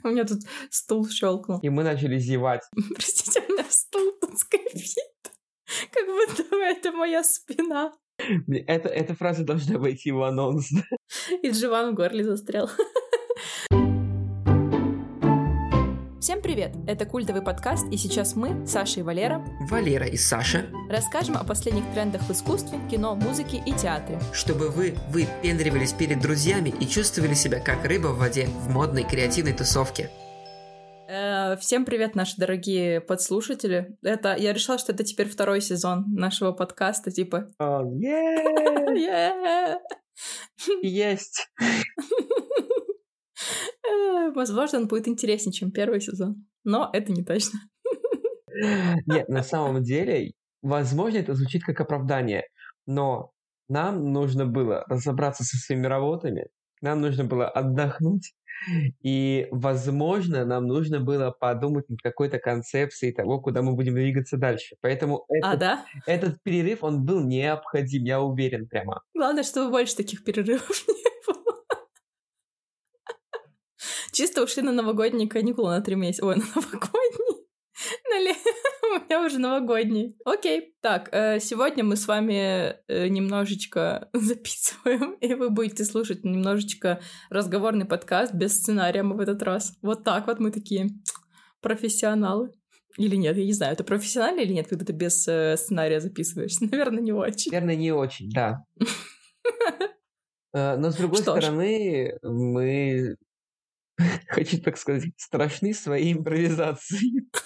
У меня тут стул щелкнул. И мы начали зевать. Простите, у меня стул тут скрипит. Как будто это моя спина. Это, эта фраза должна войти в анонс. И Дживан в горле застрял. Всем привет! Это культовый подкаст, и сейчас мы, Саша и Валера, Валера и Саша, расскажем о последних трендах в искусстве, кино, музыке и театре. Чтобы вы выпендривались перед друзьями и чувствовали себя как рыба в воде в модной креативной тусовке. Э, всем привет, наши дорогие подслушатели. Это я решила, что это теперь второй сезон нашего подкаста, типа. Есть. Э, Возможно, он будет интереснее, чем первый сезон. Но это не точно. Нет, на самом деле, возможно, это звучит как оправдание, но нам нужно было разобраться со своими работами, нам нужно было отдохнуть, и, возможно, нам нужно было подумать над какой-то концепцией того, куда мы будем двигаться дальше. Поэтому А, этот, да? этот перерыв, он был необходим, я уверен прямо. Главное, чтобы больше таких перерывов не было. Чисто ушли на новогодние каникулы на три месяца. Ой, на новогодние. На ле- У меня уже новогодние. Окей. Так, э, сегодня мы с вами э, немножечко записываем, и вы будете слушать немножечко разговорный подкаст без сценария мы в этот раз. Вот так вот мы такие профессионалы. Или нет, я не знаю, это профессионально или нет, когда ты без э, сценария записываешься? Наверное, не очень. Наверное, не очень, да. Э, Но, с другой стороны, мы, хочу так сказать, страшны своей импровизацией.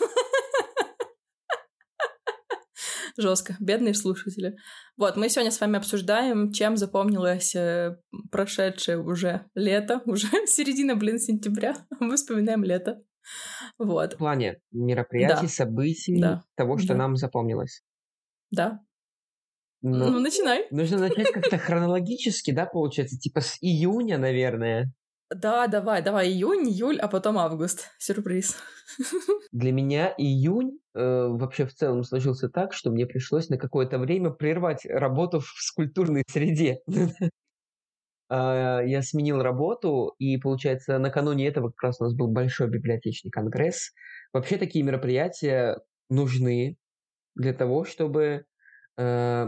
Жестко. Бедные слушатели. Вот, мы сегодня с вами обсуждаем, чем запомнилось э, прошедшее уже лето, уже середина, блин, сентября. Мы вспоминаем лето. Вот, В плане мероприятий, Да. событий, Да. того, что Да. нам запомнилось. да. Ну, Ну, начинай. Нужно начать как-то хронологически, да, получается? Типа с июня, наверное. Да, давай, давай, июнь, июль, а потом август. Сюрприз. Для меня июнь э, вообще в целом сложился так, что мне пришлось на какое-то время прервать работу в скульптурной среде. А, Я сменил работу, и, получается, накануне этого как раз у нас был большой библиотечный конгресс. Вообще такие мероприятия нужны для того, чтобы э,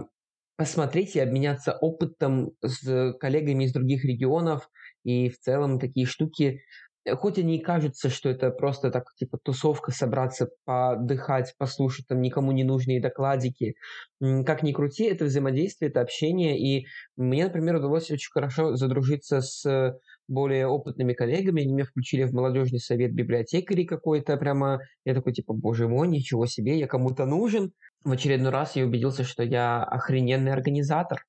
посмотреть и обменяться опытом с коллегами из других регионов. И в целом такие штуки, э, хоть они и кажутся, что это просто так, типа, тусовка, собраться, подыхать, послушать там никому не нужные докладики, как ни крути, это взаимодействие, это общение. И мне, например, удалось очень хорошо задружиться с более опытными коллегами. Они меня включили в молодежный совет библиотекарей какой-то прямо. Я такой, типа, боже мой, ничего себе, я кому-то нужен. В очередной раз я убедился, что я охрененный организатор,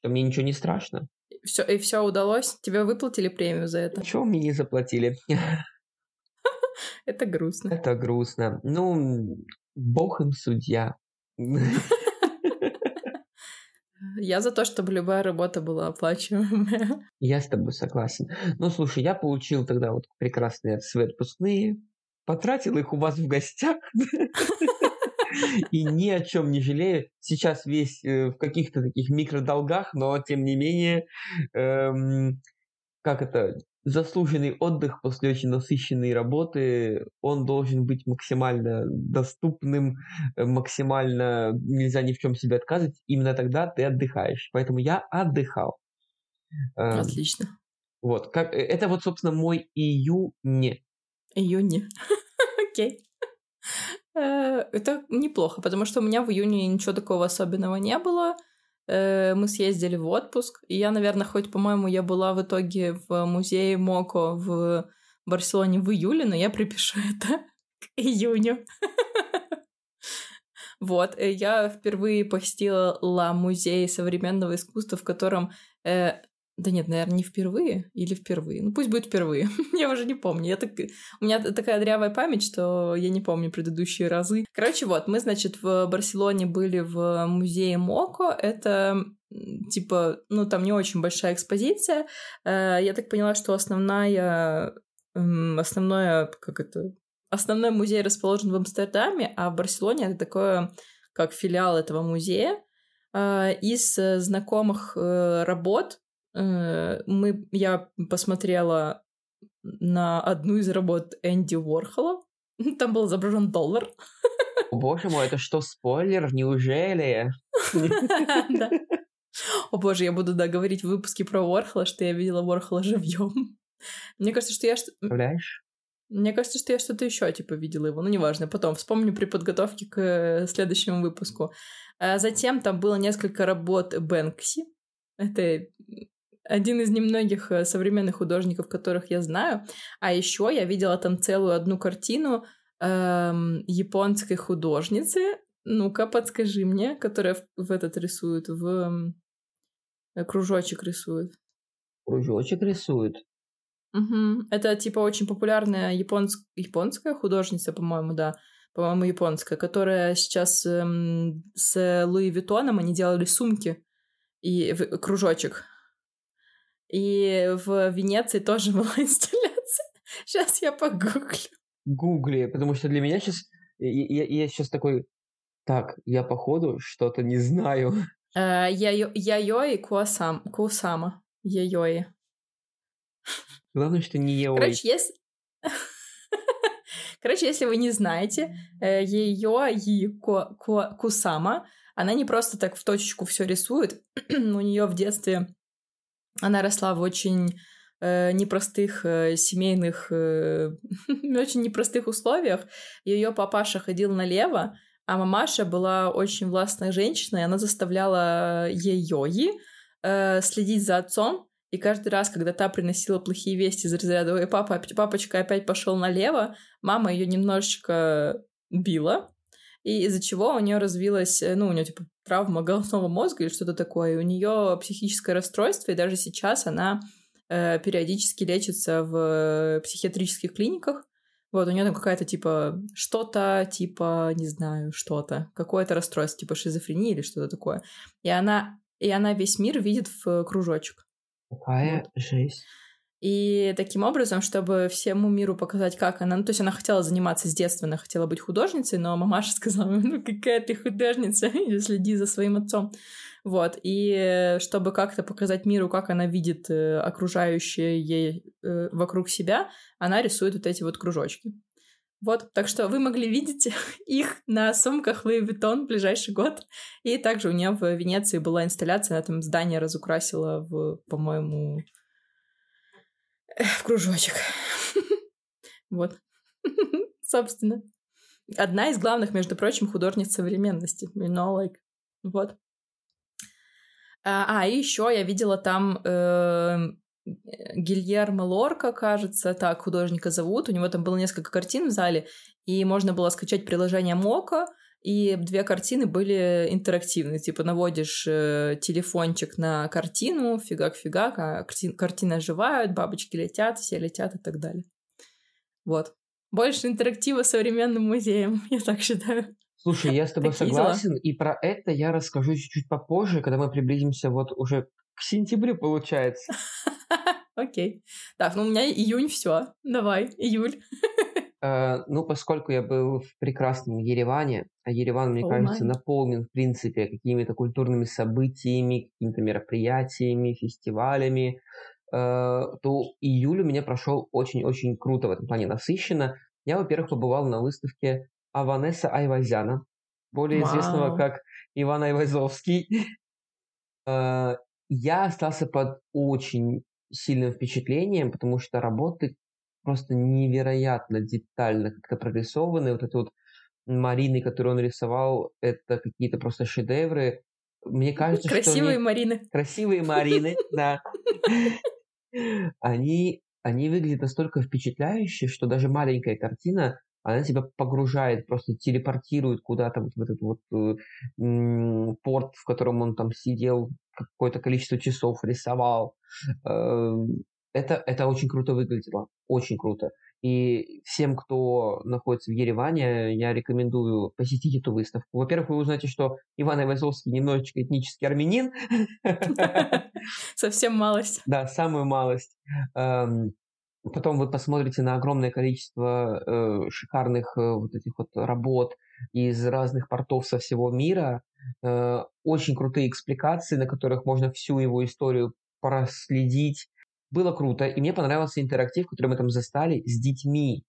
что мне ничего не страшно. Все, и все удалось? Тебе выплатили премию за это? Ничего мне не заплатили. Это грустно. Это грустно. Ну, бог им судья. Я за то, чтобы любая работа была оплачиваемая. Я с тобой согласен. Ну, слушай, я получил тогда вот прекрасные свои отпускные, потратил их у вас в гостях и ни о чем не жалею. Сейчас весь э, в каких-то таких микродолгах, но тем не менее, эм, как это, заслуженный отдых после очень насыщенной работы, он должен быть максимально доступным, э, максимально нельзя ни в чем себе отказывать. Именно тогда ты отдыхаешь. Поэтому я отдыхал. Эм, Отлично. вот, как, э, это вот, собственно, мой июнь. Июне. Окей. Э, Это неплохо, потому что у меня в июне ничего такого особенного не было. Э, Мы съездили в отпуск, и я, наверное, хоть, по-моему, я была в итоге в музее Моко в Барселоне в июле, но я припишу это к июню. Вот, э, я впервые посетила музей современного искусства, в котором... да нет, наверное, не впервые или впервые. Ну, пусть будет впервые. я уже не помню. Я так... У меня такая дрявая память, что я не помню предыдущие разы. Короче, вот, мы, значит, в Барселоне были в музее Моко. Это типа, ну, там не очень большая экспозиция. Э, Я так поняла, что основная... Основное, как это... Основной музей расположен в Амстердаме, а в Барселоне это такое, как филиал этого музея. Э, Из э, знакомых работ мы, я посмотрела на одну из работ Энди Уорхола. Там был изображен доллар. Боже мой, это что, спойлер? Неужели? О боже, я буду, да, говорить в выпуске про Уорхола, что я видела Уорхола живьем. Мне кажется, что я... что- Представляешь? Мне кажется, что я что-то еще, типа, видела его. Ну, неважно, потом вспомню при подготовке к э, следующему выпуску. А затем там было несколько работ Бэнкси. Это один из немногих э, современных художников, которых я знаю. А еще я видела там целую одну картину эм, японской художницы. Ну-ка, подскажи мне, которая в, в этот рисует, в э, кружочек рисует. Кружочек рисует. Мгм. Это типа очень популярная японс- японская художница, по-моему, да. По-моему, японская, которая сейчас эм, с Луи Виттоном они делали сумки и в- кружочек. И в Венеции тоже была инсталляция. Сейчас я погуглю. Гугли, потому что для меня сейчас... Я, я сейчас такой... Так, я походу что-то не знаю. Э, Яйо- Яйои Куасам, Кусама. Яйои. Главное, что не еой. Короче, если... Короче, если вы не знаете, э, ее и Ко- Кусама, она не просто так в точечку все рисует. У нее в детстве она росла в очень э, непростых э, семейных, э, очень непростых условиях. Ее папаша ходил налево, а мамаша была очень властная женщина, и она заставляла ее э, следить за отцом, и каждый раз, когда та приносила плохие вести из разряда «Ой, папа, папочка опять пошел налево», мама ее немножечко била, и из-за чего у нее развилась, э, ну, у нее типа травма головного мозга или что-то такое, и у нее психическое расстройство, и даже сейчас она э, периодически лечится в э, психиатрических клиниках. Вот, у нее там какая-то типа что-то, типа, не знаю, что-то, какое-то расстройство, типа шизофрения или что-то такое. И она, и она весь мир видит в э, кружочек. Какая Вот. жесть. И таким образом, чтобы всему миру показать, как она... Ну, то есть она хотела заниматься с детства, она хотела быть художницей, но мамаша сказала, ну, какая ты художница, следи за своим отцом. Вот, и э, чтобы как-то показать миру, как она видит э, окружающее ей э, вокруг себя, она рисует вот эти вот кружочки. Вот, так что вы могли видеть их на сумках Louis Vuitton в ближайший год. И также у нее в Венеции была инсталляция, она там здание разукрасила в, по-моему, в кружочек. Вот. Собственно. Одна из главных, между прочим, художниц современности. You know, like. Вот. А, а, еще я видела там эм, Гильермо Лорка, кажется, так художника зовут. У него там было несколько картин в зале, и можно было скачать приложение Moco, и две картины были интерактивные. Типа наводишь э, телефончик на картину, фигак-фигак, а карти- картины оживают, бабочки летят, все летят и так далее. Вот. Больше интерактива современным музеем, я так считаю. Слушай, я с тобой Такие дела. согласен, и про это я расскажу чуть-чуть попозже, когда мы приблизимся вот уже к сентябрю, получается. Окей. Так, ну у меня июнь все. Давай, июль. Э, Ну, поскольку я был в прекрасном Ереване, а Ереван, мне О, кажется, наполнен, в принципе, какими-то культурными событиями, какими-то мероприятиями, фестивалями, э, то июль у меня прошел очень-очень круто в этом плане, насыщенно. Я, во-первых, побывал на выставке Аванеса Айвазяна, более известного Вау. как Иван Айвазовский. Э, Я остался под очень сильным впечатлением, потому что работы просто невероятно детально как-то прорисованы. Вот это вот Марины, которые он рисовал, это какие-то просто шедевры. Мне кажется, что Красивые они- Марины. красивые Марины, да. Они, они выглядят настолько впечатляюще, что даже маленькая картина, она тебя погружает, просто телепортирует куда-то вот в этот вот э, порт, в котором он там сидел какое-то количество часов, рисовал. Э, Это, это очень круто выглядело, очень круто. И всем, кто находится в Ереване, я рекомендую посетить эту выставку. Во-первых, вы узнаете, что Иван Айвазовский немножечко этнический армянин. Совсем малость. Да, самую малость. Эм, Потом вы посмотрите на огромное количество э, шикарных э, вот этих вот работ из разных портов со всего мира. Э, Очень крутые экспликации, на которых можно всю его историю проследить. Было круто, и мне понравился интерактив, который мы там застали с детьми.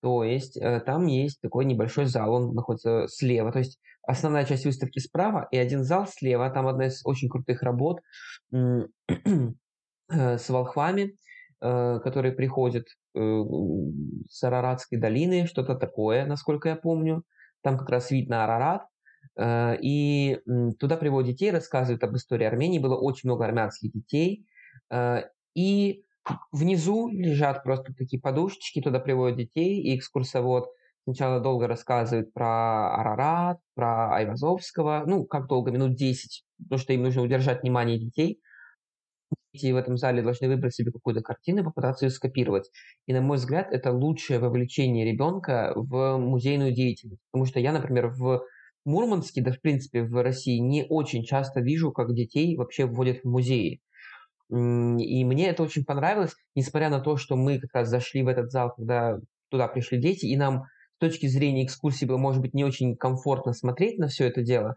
То есть э, там есть такой небольшой зал, он находится слева. То есть основная часть выставки справа, и один зал слева. Там одна из очень крутых работ э, с волхвами, э, которые приходят с Араратской долины, что-то такое, насколько я помню. Там как раз видно Арарат. Э, и туда приводят детей, рассказывают об истории Армении. Было очень много армянских детей. И внизу лежат просто такие подушечки, туда приводят детей, и экскурсовод сначала долго рассказывает про Арарат, про Айвазовского, ну, как долго, минут 10, потому что им нужно удержать внимание детей. Дети в этом зале должны выбрать себе какую-то картину и попытаться ее скопировать. И, на мой взгляд, это лучшее вовлечение ребенка в музейную деятельность. Потому что я, например, в Мурманске, да, в принципе, в России не очень часто вижу, как детей вообще вводят в музеи. И мне это очень понравилось, несмотря на то, что мы как раз зашли в этот зал, когда туда пришли дети, и нам с точки зрения экскурсии было, может быть, не очень комфортно смотреть на все это дело.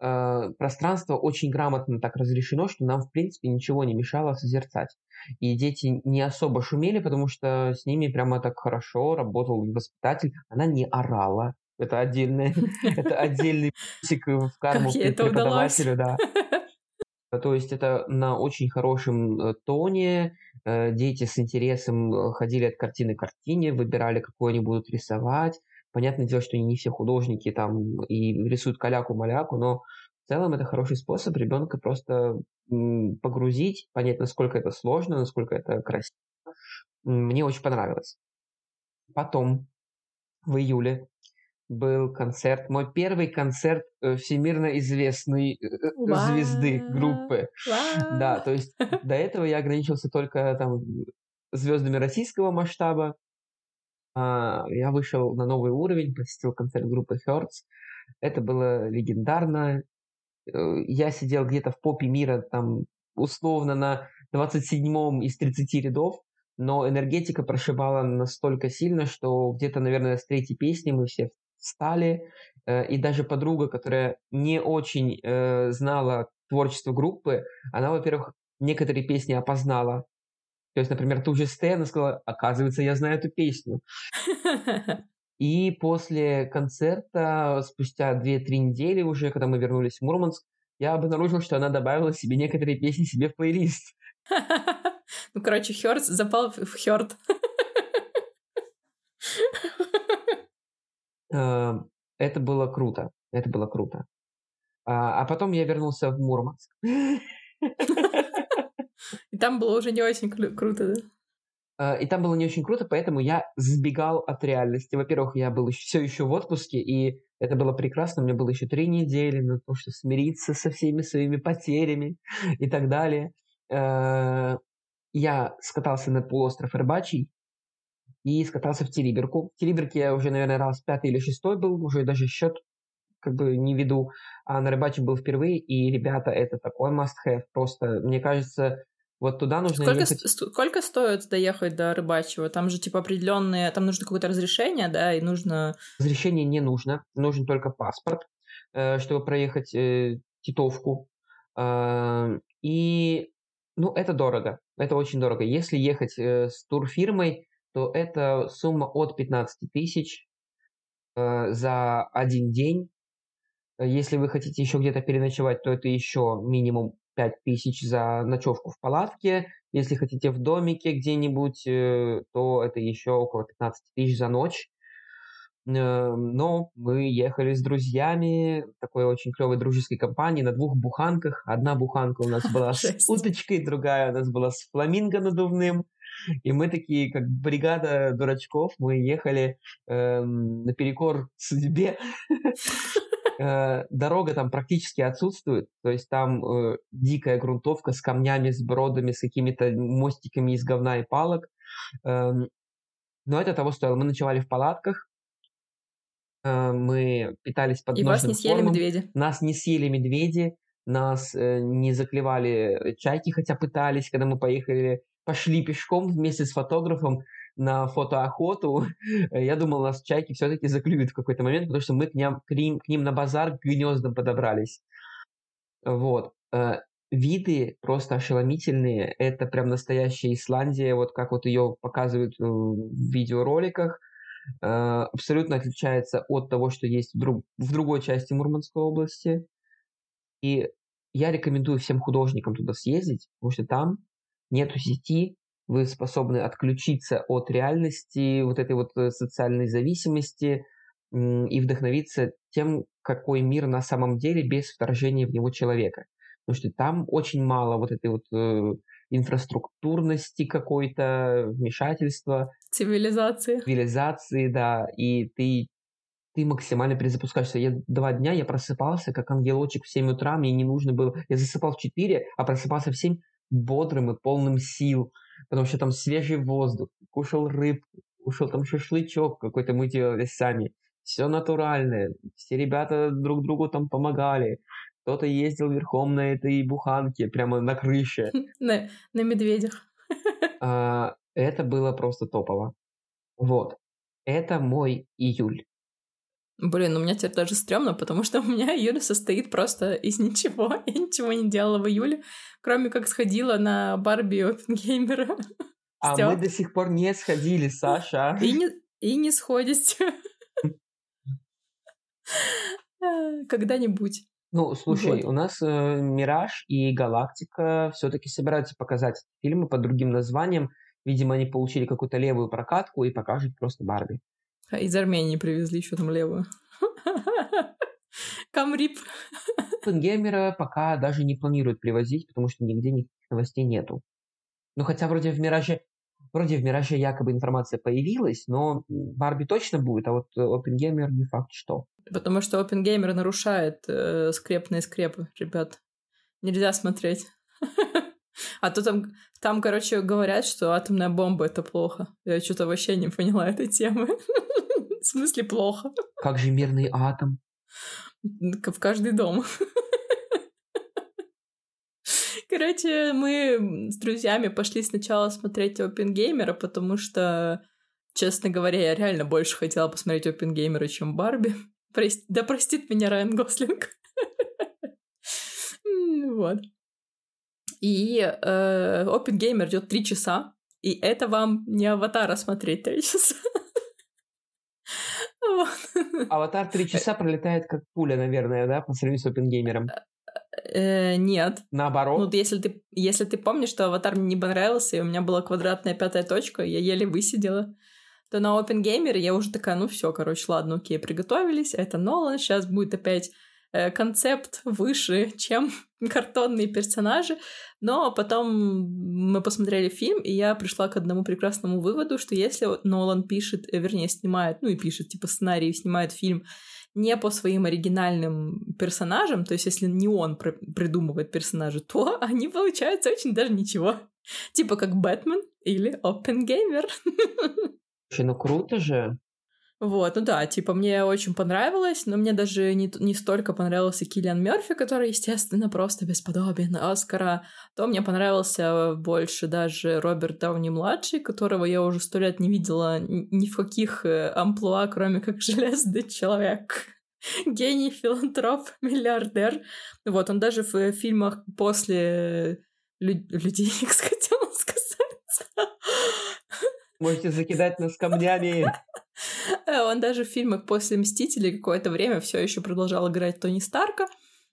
Э, пространство очень грамотно так разрешено, что нам, в принципе, ничего не мешало созерцать. И дети не особо шумели, потому что с ними прямо так хорошо работал воспитатель. Она не орала. Это отдельный, это отдельный пусик в карму преподавателю, да. То есть это на очень хорошем э, тоне. Э, дети с интересом э, ходили от картины к картине, выбирали, какую они будут рисовать. Понятное дело, что не все художники там и рисуют каляку-маляку, но в целом это хороший способ ребенка просто погрузить, понять, насколько это сложно, насколько это красиво. Мне очень понравилось. Потом, в июле, был концерт, мой первый концерт э, всемирно известной wow. Э, звезды группы. Wow. Да, то есть до этого я ограничился только там звездами российского масштаба. А, я вышел на новый уровень, посетил концерт группы Hertz. Это было легендарно. Э, я сидел где-то в попе мира, там условно на 27-м из 30 рядов, но энергетика прошибала настолько сильно, что где-то, наверное, с третьей песни мы все встали, э, и даже подруга, которая не очень э, знала творчество группы, она, во-первых, некоторые песни опознала. То есть, например, ту же Стэ, она сказала, оказывается, я знаю эту песню. И после концерта, спустя 2-3 недели уже, когда мы вернулись в Мурманск, я обнаружил, что она добавила себе некоторые песни себе в плейлист. Ну, короче, Хёрд запал в Хёрд. Эм, это было круто. Это было круто. А, а потом я вернулся в Мурманск. И там было уже не очень круто, да? А, и там было не очень круто, поэтому я сбегал от реальности. Во-первых, я был все еще в отпуске, и это было прекрасно. У меня было еще три недели на то, чтобы смириться со всеми своими потерями и так далее. Э, я скатался на полуостров Рыбачий, и скатался в Териберку. В Териберке я уже, наверное, раз пятый или шестой был, уже даже счет как бы не веду, а на рыбаче был впервые, и, ребята, это такой must-have, просто, мне кажется, вот туда нужно сколько, ехать... сколько стоит доехать до рыбачьего? Там же, типа, определенные... Там нужно какое-то разрешение, да, и нужно... Разрешение не нужно, нужен только паспорт, э, чтобы проехать э, титовку. Э, и, ну, это дорого, это очень дорого. Если ехать с турфирмой, то это сумма от 15 тысяч э, за один день. Если вы хотите еще где-то переночевать, то это еще минимум 5 тысяч за ночевку в палатке. Если хотите в домике где-нибудь, э, то это еще около 15 тысяч за ночь. Э, но мы ехали с друзьями, такой очень клевой дружеской компании, на двух буханках. Одна буханка у нас была с уточкой, другая у нас была с фламинго надувным. И мы такие, как бригада дурачков, мы ехали эм, наперекор судьбе. Э, дорога там практически отсутствует, то есть там э, дикая грунтовка с камнями, с бродами, с какими-то мостиками из говна и палок. Эм, но это того стоило. Мы ночевали в палатках, э, мы питались под И вас не съели кормом. медведи. Нас не съели медведи, нас э, не заклевали чайки, хотя пытались, когда мы поехали пошли пешком вместе с фотографом на фотоохоту. Я думал, нас чайки все-таки заклюют в какой-то момент, потому что мы к ним, к ним, к ним на базар к гнездам подобрались. Вот. Э, виды просто ошеломительные. Это прям настоящая Исландия, вот как вот ее показывают э, в видеороликах. Э, абсолютно отличается от того, что есть в, друг, в другой части Мурманской области. И я рекомендую всем художникам туда съездить, потому что там нету сети, вы способны отключиться от реальности, вот этой вот э, социальной зависимости и вдохновиться тем, какой мир на самом деле без вторжения в него человека. Потому что там очень мало вот этой вот э, инфраструктурности какой-то, вмешательства. Цивилизации. Цивилизации, да. И ты, ты максимально перезапускаешься. Я два дня я просыпался, как ангелочек в 7 утра, мне не нужно было... Я засыпал в 4, а просыпался в 7 бодрым и полным сил, потому что там свежий воздух, кушал рыбку, кушал там шашлычок какой-то мы делали сами. Все натуральное, все ребята друг другу там помогали. Кто-то ездил верхом на этой буханке, прямо на крыше. На, на медведях. А, это было просто топово. Вот. Это мой июль. Блин, у меня теперь даже стрёмно, потому что у меня июль состоит просто из ничего. Я ничего не делала в июле, кроме как сходила на Барби Опенгеймера. А мы до сих пор не сходили, Саша. И не, и не сходите. Когда-нибудь. Ну, слушай, вот. у нас э, Мираж и Галактика все-таки собираются показать фильмы под другим названием. Видимо, они получили какую-то левую прокатку и покажут просто Барби. А из Армении привезли еще там левую. Камрип. Геймера пока даже не планируют привозить, потому что нигде никаких новостей нету. Ну, хотя вроде в Мираже Вроде в Мираже якобы информация появилась, но Барби точно будет, а вот OpenGamer не факт что. Потому что OpenGamer нарушает э, скрепные скрепы, ребят. Нельзя смотреть. А то там, там, короче, говорят, что атомная бомба — это плохо. Я что-то вообще не поняла этой темы. В смысле плохо? Как же мирный атом? В каждый дом. Короче, мы с друзьями пошли сначала смотреть Опенгеймера, потому что, честно говоря, я реально больше хотела посмотреть Опенгеймера, чем Барби. Прости, да простит меня Райан Гослинг. Вот. И э, Опенгеймер идет три часа, и это вам не аватара смотреть три часа. Аватар три часа пролетает как пуля, наверное, да, по сравнению с Опенгеймером. Э, нет. Наоборот. Ну, если ты, если ты помнишь, что аватар мне не понравился, и у меня была квадратная пятая точка, я еле высидела, то на Open Gamer я уже такая, ну все, короче, ладно, окей, приготовились, это Нолан, сейчас будет опять э, концепт выше, чем картонные персонажи. Но потом мы посмотрели фильм, и я пришла к одному прекрасному выводу, что если Нолан пишет, э, вернее, снимает, ну и пишет, типа, сценарий, снимает фильм, не по своим оригинальным персонажам, то есть если не он пр- придумывает персонажи, то они получаются очень даже ничего. Типа как Бэтмен или Опенгеймер. Слушай, ну круто же. Вот, ну да, типа мне очень понравилось, но мне даже не, не столько понравился Киллиан Мерфи, который, естественно, просто бесподобен Оскара, то мне понравился больше даже Роберт Дауни-младший, которого я уже сто лет не видела ни в каких э, амплуа, кроме как Железный Человек. Гений, филантроп, миллиардер. Вот, он даже в фильмах после лю- Людей хотела сказать. Можете закидать нас камнями. Э, он даже в фильмах после «Мстителей» какое-то время все еще продолжал играть Тони Старка,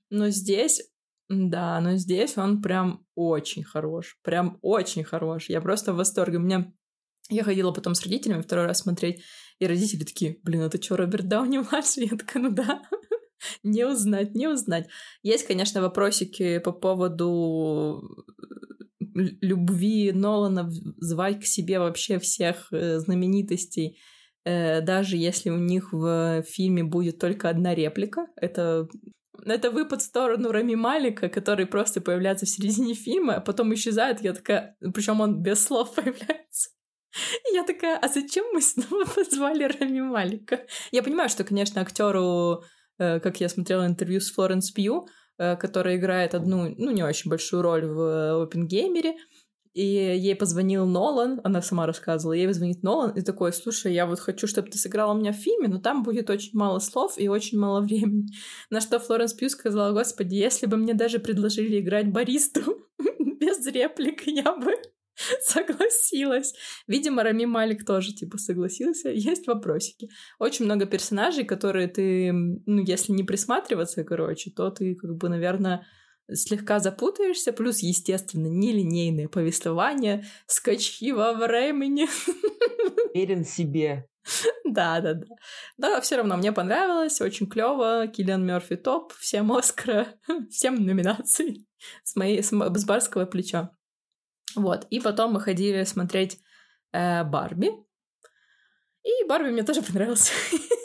но здесь да, но здесь он прям очень хорош. Прям очень хорош. Я просто в восторге. Меня... Я ходила потом с родителями второй раз смотреть, и родители такие, блин, это что, Роберт Дауни младший? Я такая, ну да. не узнать, не узнать. Есть, конечно, вопросики по поводу любви Нолана звать к себе вообще всех э, знаменитостей Э, даже если у них в фильме будет только одна реплика. Это это выпад в сторону Рами Малика, который просто появляется в середине фильма, а потом исчезает. Я такая, причем он без слов появляется. Я такая, а зачем мы снова позвали Рами Малика? Я понимаю, что, конечно, актеру, э, как я смотрела интервью с Флоренс Пью, э, которая играет одну, ну, не очень большую роль в Опенгеймере, и ей позвонил Нолан, она сама рассказывала, ей позвонит Нолан и такой, слушай, я вот хочу, чтобы ты сыграла у меня в фильме, но там будет очень мало слов и очень мало времени. На что Флоренс Пью сказала, господи, если бы мне даже предложили играть баристу без реплик, я бы согласилась. Видимо, Рами Малик тоже, типа, согласился. Есть вопросики. Очень много персонажей, которые ты, ну, если не присматриваться, короче, то ты, как бы, наверное, слегка запутаешься, плюс, естественно, нелинейное повествование, скачки во времени. Верен себе. Да, да, да. Но все равно мне понравилось, очень клево. Киллиан Мерфи топ, всем Оскара, всем номинаций с моей с, с барского плеча. Вот. И потом мы ходили смотреть э, Барби. И Барби мне тоже понравился.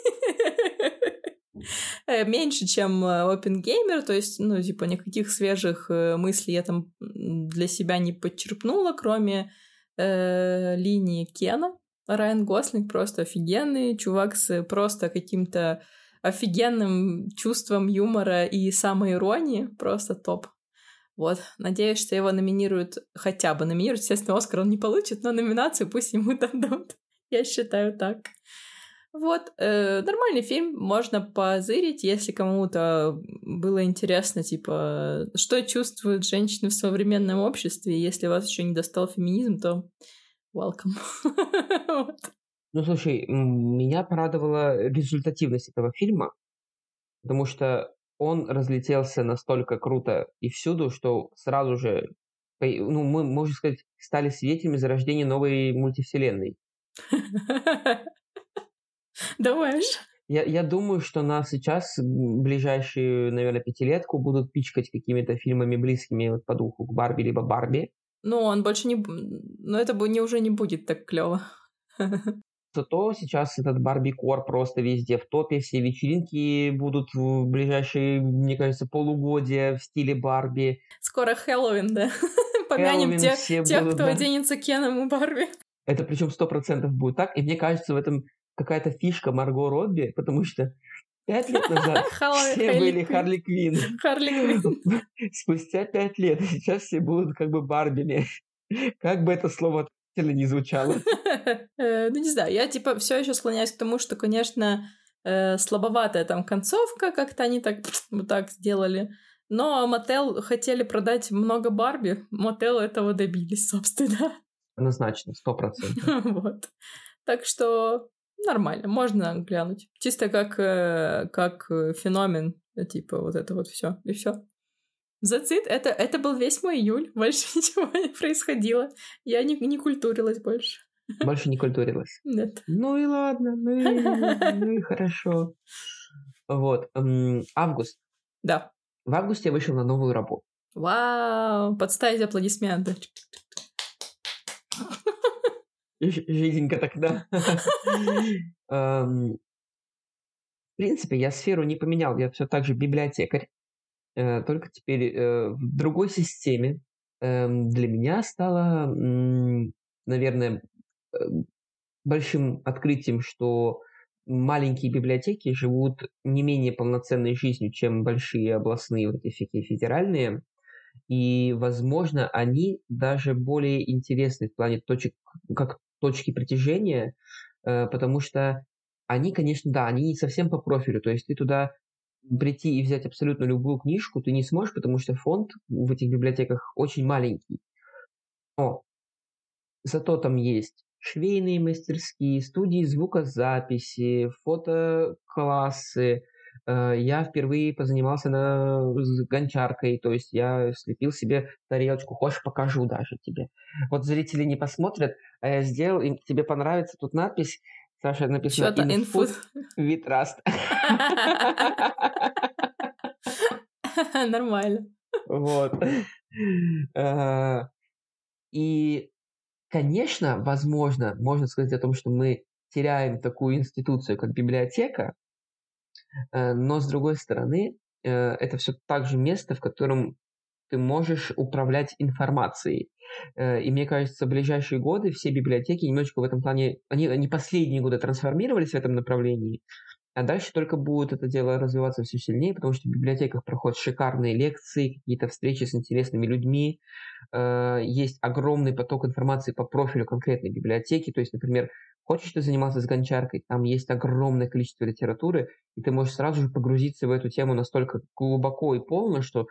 Э, меньше, чем Open э, Gamer, то есть, ну, типа, никаких свежих э, мыслей я там для себя не подчерпнула, кроме э, линии Кена. Райан Гослинг просто офигенный, чувак с просто каким-то офигенным чувством юмора и самоиронии, просто топ. Вот, надеюсь, что его номинируют, хотя бы номинируют, естественно, Оскар он не получит, но номинацию пусть ему дадут. Я считаю так. Вот, э, нормальный фильм, можно позырить, если кому-то было интересно, типа, что чувствуют женщины в современном обществе, если вас еще не достал феминизм, то welcome. Ну, слушай, меня порадовала результативность этого фильма, потому что он разлетелся настолько круто и всюду, что сразу же, ну, мы, можно сказать, стали свидетелями зарождения новой мультивселенной. Думаешь? Я, я думаю, что нас сейчас, ближайшие, наверное, пятилетку будут пичкать какими-то фильмами близкими вот по духу к Барби либо Барби. Ну, он больше не... Ну, это бы не, уже не будет так клево. Зато сейчас этот Барби Кор просто везде в топе, все вечеринки будут в ближайшие, мне кажется, полугодия в стиле Барби. Скоро Хэллоуин, да? Помянем тех, тех кто оденется Кеном и Барби. Это причем сто процентов будет так, и мне кажется, в этом какая-то фишка Марго Робби, потому что пять лет назад все были Харли Квин. Харли Квин. Спустя пять лет сейчас все будут как бы Барбими. Как бы это слово не звучало. Э, ну, не знаю, я типа все еще склоняюсь к тому, что, конечно, э, слабоватая там концовка, как-то они так вот так сделали. Но Мотел хотели продать много Барби, Мотел этого добились, собственно. Однозначно, сто процентов. Вот. Так что нормально, можно глянуть. Чисто как, э, как феномен, типа вот это вот все и все. Зацит, это, это был весь мой июль, больше ничего не происходило. Я не, не культурилась больше. Больше не культурилась? Нет. Ну и ладно, ну и, ну и хорошо. Вот, август. Да. В августе я вышел на новую работу. Вау, подставить аплодисменты. Жиденько тогда. В принципе, я сферу не поменял, я все так же библиотекарь. Э, только теперь э, в другой системе. Эм, для меня стало, наверное, э, большим открытием, что маленькие библиотеки живут не менее полноценной жизнью, чем большие областные, вот эти федеральные. И, возможно, они даже более интересны в плане точек, как точки притяжения, потому что они, конечно, да, они не совсем по профилю. То есть ты туда прийти и взять абсолютно любую книжку ты не сможешь, потому что фонд в этих библиотеках очень маленький. Но зато там есть швейные мастерские, студии звукозаписи, фотоклассы. Э, я впервые позанимался на, с гончаркой, то есть я слепил себе тарелочку. Хочешь, покажу даже тебе. Вот зрители не посмотрят, а я сделал, и тебе понравится тут надпись Саша написано Что-то with trust. Нормально. Вот. Э, и, конечно, возможно, можно сказать о том, что мы теряем такую институцию, как библиотека, э, но, с другой стороны, э, это все так же место, в котором ты можешь управлять информацией. Э, и мне кажется, в ближайшие годы все библиотеки немножечко в этом плане, они, они последние годы трансформировались в этом направлении. А дальше только будет это дело развиваться все сильнее, потому что в библиотеках проходят шикарные лекции, какие-то встречи с интересными людьми. Э, есть огромный поток информации по профилю конкретной библиотеки. То есть, например, хочешь ты заниматься с гончаркой, там есть огромное количество литературы, и ты можешь сразу же погрузиться в эту тему настолько глубоко и полно, что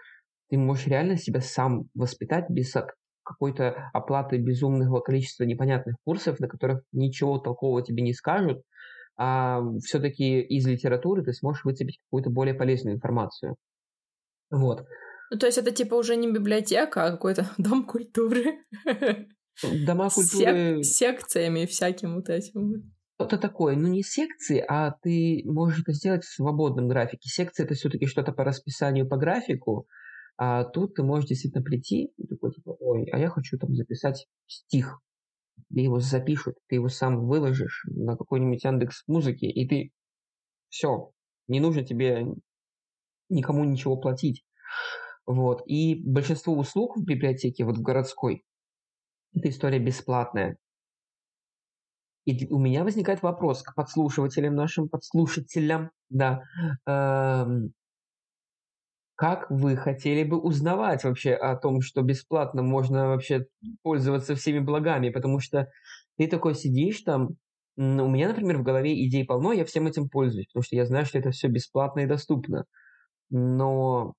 ты можешь реально себя сам воспитать без какой-то оплаты безумного количества непонятных курсов, на которых ничего толкового тебе не скажут, а все-таки из литературы ты сможешь выцепить какую-то более полезную информацию. Вот. Ну, то есть это типа уже не библиотека, а какой-то дом культуры. Дома культуры... Сек- секциями всяким вот этим. Что-то такое, ну не секции, а ты можешь это сделать в свободном графике. Секция это все-таки что-то по расписанию, по графику, а тут ты можешь действительно прийти и такой, типа, ой, а я хочу там записать стих тебе его запишут, ты его сам выложишь на какой-нибудь Яндекс музыки, и ты все, не нужно тебе никому ничего платить. Вот. И большинство услуг в библиотеке, вот в городской, эта история бесплатная. И у меня возникает вопрос к подслушивателям нашим, подслушателям, да. Эм, как вы хотели бы узнавать вообще о том, что бесплатно можно вообще пользоваться всеми благами? Потому что ты такой сидишь там, у меня, например, в голове идей полно, я всем этим пользуюсь, потому что я знаю, что это все бесплатно и доступно. Но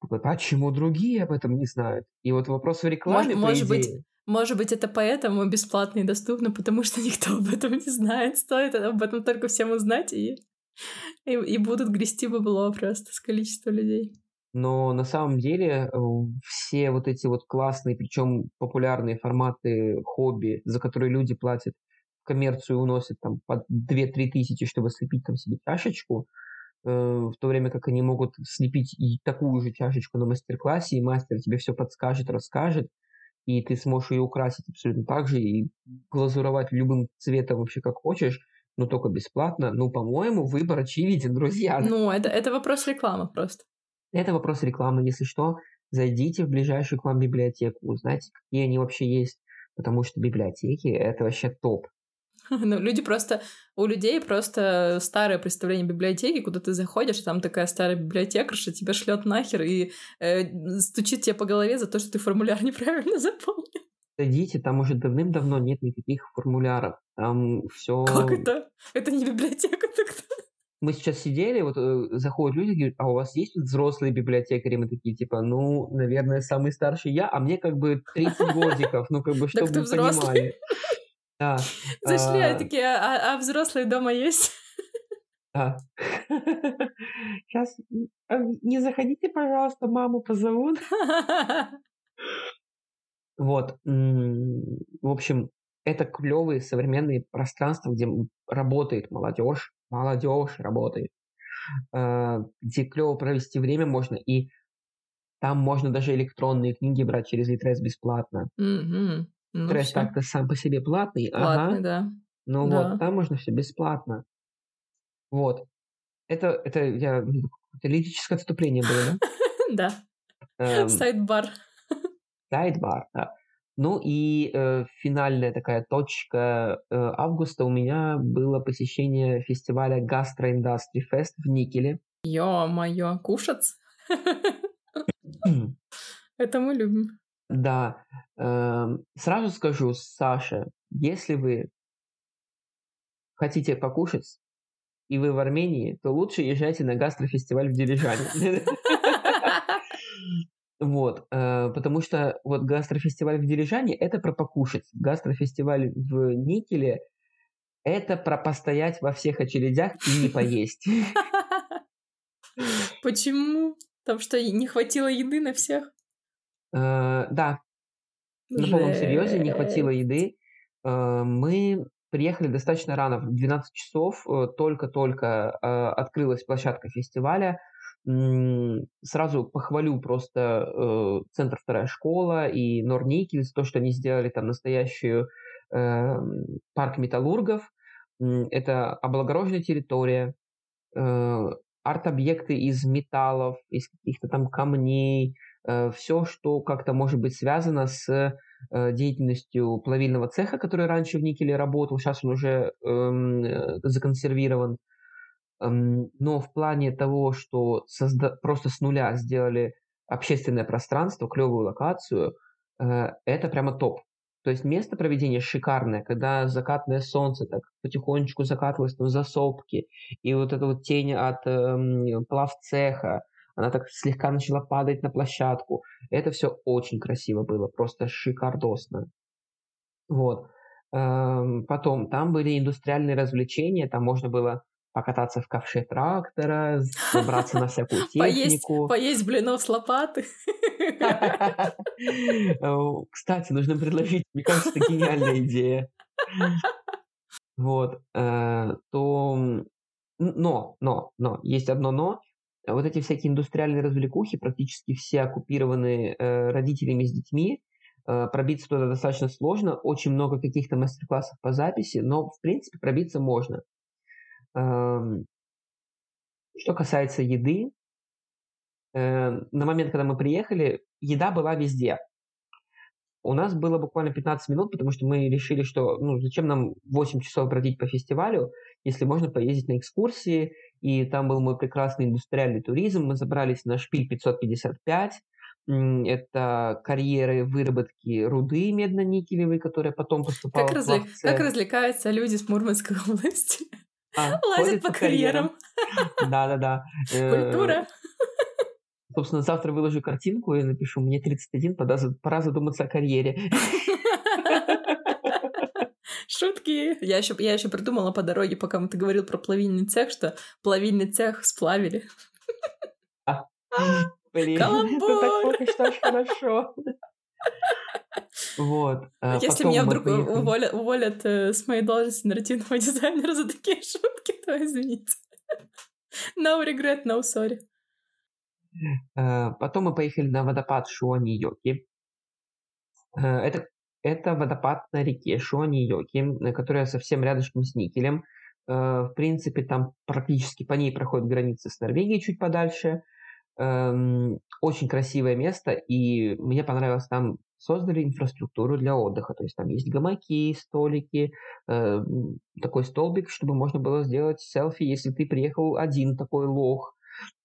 почему другие об этом не знают? И вот вопрос в рекламе, может, может быть, может быть, это поэтому бесплатно и доступно, потому что никто об этом не знает. Стоит об этом только всем узнать, и, и, и будут грести бабло просто с количества людей но на самом деле э, все вот эти вот классные, причем популярные форматы хобби, за которые люди платят в коммерцию уносят там под 2-3 тысячи, чтобы слепить там себе чашечку, э, в то время как они могут слепить и такую же чашечку на мастер-классе, и мастер тебе все подскажет, расскажет, и ты сможешь ее украсить абсолютно так же и глазуровать любым цветом вообще как хочешь, но только бесплатно. Ну, по-моему, выбор очевиден, друзья. Ну, это, это вопрос рекламы просто. Это вопрос рекламы. Если что, зайдите в ближайшую к вам библиотеку, узнайте, какие они вообще есть. Потому что библиотеки — это вообще топ. Ну, люди просто... У людей просто старое представление библиотеки, куда ты заходишь, там такая старая библиотекарша тебя шлет нахер и э, стучит тебе по голове за то, что ты формуляр неправильно заполнил. Зайдите, там уже давным-давно нет никаких формуляров. Там все. Как это? Это не библиотека тогда мы сейчас сидели, вот э, заходят люди, говорят, а у вас есть тут взрослые библиотекари? Мы такие, типа, ну, наверное, самый старший я, а мне как бы 30 годиков, ну, как бы, чтобы вы понимали. Да. Зашли, а такие, а, а взрослые дома есть? Да. Сейчас, а, не заходите, пожалуйста, маму позовут. Вот. В общем, это клевые современные пространства, где работает молодежь, молодежь работает, э, где клево провести время можно, и там можно даже электронные книги брать через Литрес бесплатно. Mm-hmm. Ну, Литрес так-то сам по себе платный. Платный, ага. да. Ну да. вот, там можно все бесплатно. Вот. Это, это я это лирическое отступление было, да? Да. Сайдбар. Сайдбар, да. Ну и э, финальная такая точка э, августа у меня было посещение фестиваля Gastro Industry Fest в Никеле. Ё-моё, кушать? Это мы любим. Да. Э, сразу скажу, Саша, если вы хотите покушать, и вы в Армении, то лучше езжайте на гастрофестиваль в Дирижане. Вот, э, потому что вот гастрофестиваль в Дирижане – это про покушать. Гастрофестиваль в Никеле – это про постоять во всех очередях и не поесть. Почему? Потому что не хватило еды на всех? Э, да. На полном серьезе не хватило еды. Э, мы приехали достаточно рано, в 12 часов, э, только-только открылась площадка фестиваля – Сразу похвалю просто э, Центр Вторая школа и Норникель за то, что они сделали там настоящую э, парк металлургов. Это облагороженная территория, э, арт-объекты из металлов, из каких-то там камней, э, все, что как-то может быть связано с э, деятельностью плавильного цеха, который раньше в Никеле работал, сейчас он уже эм, э, законсервирован. Эм, но в плане того, что созда- просто с нуля сделали общественное пространство, клевую локацию, э, это прямо топ. То есть место проведения шикарное, когда закатное солнце так потихонечку закатывалось там за сопки, и вот эта вот тень от э, плавцеха, она так слегка начала падать на площадку. Это все очень красиво было, просто шикардосно. Вот. Эм, потом, там были индустриальные развлечения, там можно было покататься в ковше трактора, забраться на всякую технику. Поесть, поесть блинов с лопаты. Кстати, нужно предложить, мне кажется, это гениальная идея. Вот. Э, то... Но, но, но, есть одно но. Вот эти всякие индустриальные развлекухи практически все оккупированы э, родителями с детьми. Э, пробиться туда достаточно сложно. Очень много каких-то мастер-классов по записи, но, в принципе, пробиться можно. Эм, что касается еды, э, на момент, когда мы приехали, еда была везде. У нас было буквально 15 минут, потому что мы решили, что ну, зачем нам 8 часов бродить по фестивалю, если можно поездить на экскурсии. И там был мой прекрасный индустриальный туризм. Мы забрались на шпиль 555. Это карьеры выработки руды медно-никелевой, которая потом поступала как, в разве... как развлекаются люди с Мурманской области? А, Лазят по карьерам. Да-да-да. Э, Культура. Собственно, завтра выложу картинку и напишу, мне 31, пора, пора задуматься о карьере. Шутки. Я еще, я еще придумала по дороге, пока ты говорил про плавильный цех, что плавильный цех сплавили. А, блин, это так пока что хорошо. Вот. А если меня вдруг уволят, уволят э, с моей должности нарративного дизайнера за такие шутки, то извините. No regret, no sorry. Э, потом мы поехали на водопад Шуани-Йоки. Э, это, это водопад на реке Шуани-Йоки, которая совсем рядышком с Никелем. В принципе, там практически по ней проходит граница с Норвегией чуть подальше. Эм, очень красивое место, и мне понравилось там создали инфраструктуру для отдыха. То есть там есть гамаки, столики, э, такой столбик, чтобы можно было сделать селфи, если ты приехал один такой лох.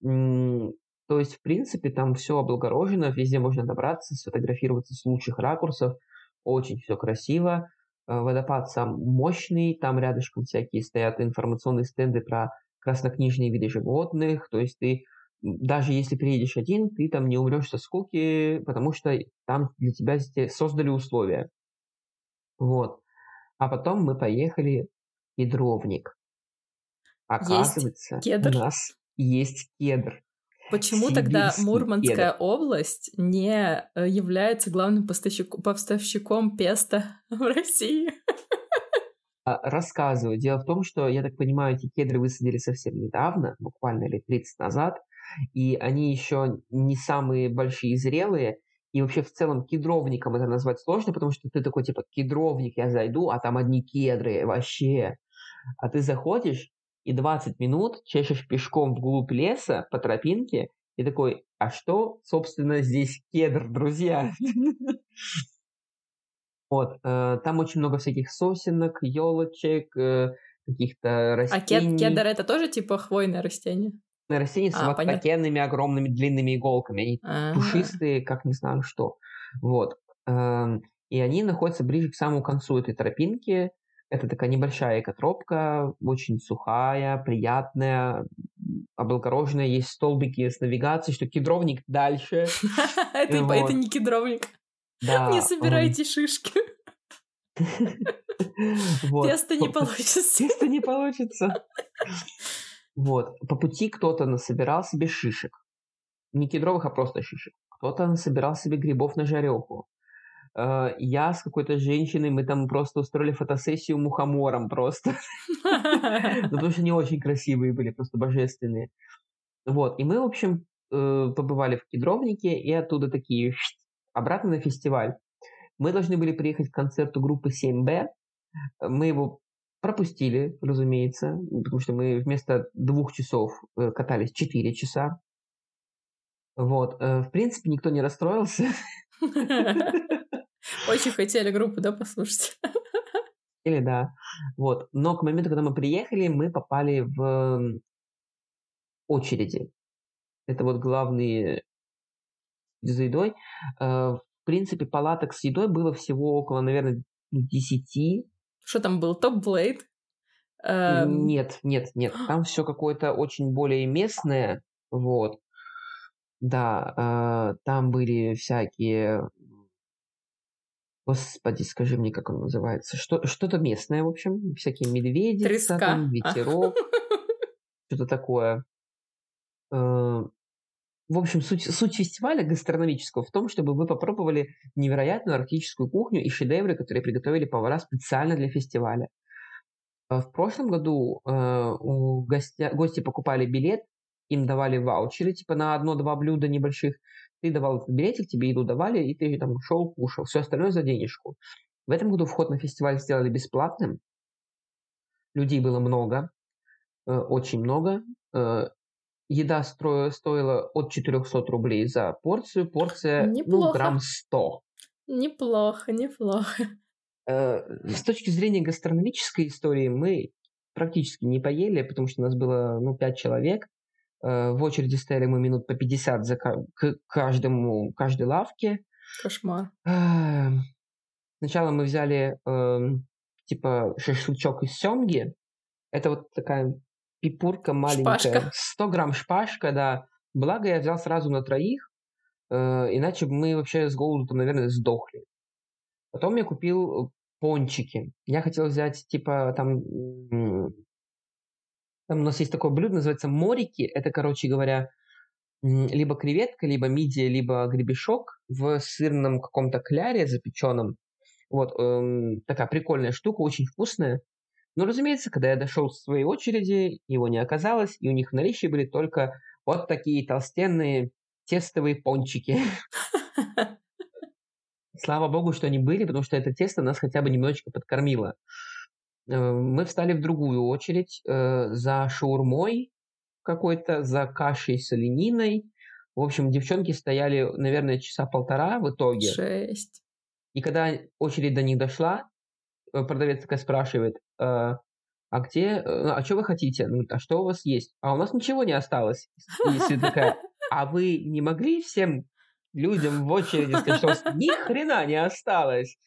То есть, в принципе, там все облагорожено, везде можно добраться, сфотографироваться с лучших ракурсов. Очень все красиво. Э, водопад сам мощный, там рядышком всякие стоят информационные стенды про краснокнижные виды животных. То есть ты даже если приедешь один, ты там не умрешь со скуки, потому что там для тебя создали условия. Вот. А потом мы поехали в кедровник. Оказывается, есть кедр? у нас есть кедр. Почему тогда Мурманская кедр. область не э, является главным поставщиком, поставщиком песта в России? А, рассказываю. Дело в том, что, я так понимаю, эти кедры высадили совсем недавно, буквально лет 30 назад и они еще не самые большие и зрелые, и вообще в целом кедровником это назвать сложно, потому что ты такой типа кедровник, я зайду, а там одни кедры вообще. А ты заходишь и 20 минут чешешь пешком вглубь леса по тропинке и такой, а что, собственно, здесь кедр, друзья? Вот, э, там очень много всяких сосенок, елочек, э, каких-то растений. А кедр это тоже типа хвойное растение? Растения с а, вот такенными огромными длинными иголками. Они А-а-а. пушистые, как не знаю что. Вот. Эм, и они находятся ближе к самому концу этой тропинки. Это такая небольшая экотропка, очень сухая, приятная, облагороженная. Есть столбики с навигацией, что кедровник дальше. Это не кедровник. Не собирайте шишки. Тесто не получится. Тесто не получится. Вот. По пути кто-то насобирал себе шишек. Не кедровых, а просто шишек. Кто-то насобирал себе грибов на жареху. Э, я с какой-то женщиной, мы там просто устроили фотосессию мухомором просто. Ну, потому что они очень красивые были, просто божественные. Вот. И мы, в общем, э, побывали в кедровнике и оттуда такие обратно на фестиваль. Мы должны были приехать к концерту группы 7B. Мы его Пропустили, разумеется, потому что мы вместо двух часов э, катались четыре часа. Вот. Э, в принципе, никто не расстроился. Очень хотели группу, да, послушать? Или да. Вот. Но к моменту, когда мы приехали, мы попали в очереди. Это вот главные за едой. Э, в принципе, палаток с едой было всего около, наверное, 10. Что там был? Топ-блейд? Эм... Нет, нет, нет. Там все какое-то очень более местное. Вот. Да, э, там были всякие... Господи, скажи мне, как он называется. Что, что-то местное, в общем. Всякие медведи, там, ветерок. Что-то такое. В общем, суть, суть фестиваля гастрономического в том, чтобы вы попробовали невероятную арктическую кухню и шедевры, которые приготовили повара специально для фестиваля. Э, в прошлом году э, у гостя, гости покупали билет, им давали ваучеры, типа на одно-два блюда небольших. Ты давал этот билетик, тебе еду давали, и ты там шел, кушал. Все остальное за денежку. В этом году вход на фестиваль сделали бесплатным. Людей было много, э, очень много. Э, еда стро- стоила от 400 рублей за порцию. Порция, ну, грамм 100. Неплохо, неплохо. Э, с точки зрения гастрономической истории мы практически не поели, потому что у нас было, ну, 5 человек. Э, в очереди стояли мы минут по 50 за к каждому, каждой лавке. Кошмар. Э, сначала мы взяли э, типа шашлычок из семги. Это вот такая пипурка маленькая. Шпажка. 100 грамм шпажка, да. Благо я взял сразу на троих, э, иначе бы мы вообще с голоду, наверное, сдохли. Потом я купил пончики. Я хотел взять, типа, там... Там у нас есть такое блюдо, называется морики. Это, короче говоря, либо креветка, либо мидия, либо гребешок в сырном каком-то кляре запеченном. Вот, эм, такая прикольная штука, очень вкусная. Но, разумеется, когда я дошел с своей очереди, его не оказалось, и у них в наличии были только вот такие толстенные тестовые пончики. Слава богу, что они были, потому что это тесто нас хотя бы немножечко подкормило. Э, мы встали в другую очередь э, за шаурмой какой-то, за кашей с олениной. В общем, девчонки стояли, наверное, часа полтора в итоге. Шесть. И когда очередь до них дошла, э, продавец такая спрашивает, а где, а что вы хотите? Ну, а что у вас есть? А у нас ничего не осталось. И такая, а вы не могли всем людям в очереди сказать, что у вас ни хрена не осталось?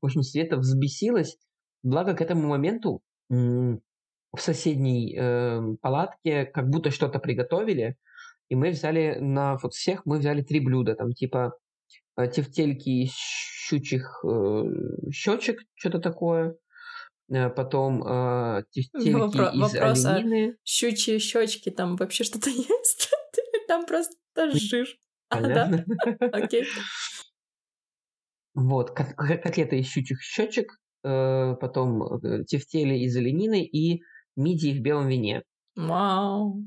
В общем, Света взбесилась. Благо к этому моменту в соседней э, палатке как будто что-то приготовили, и мы взяли на вот всех мы взяли три блюда, там типа э, тефтельки из щучьих э, щечек, что-то такое, э, потом э, тефтельки Вопро- из вопрос, оленины. А щучьи щечки там вообще что-то есть? Там просто жир. Понятно. Окей. Вот, котлеты из щучьих щечек, Э, потом э, тефтели из оленины и мидии в белом вине. Вау!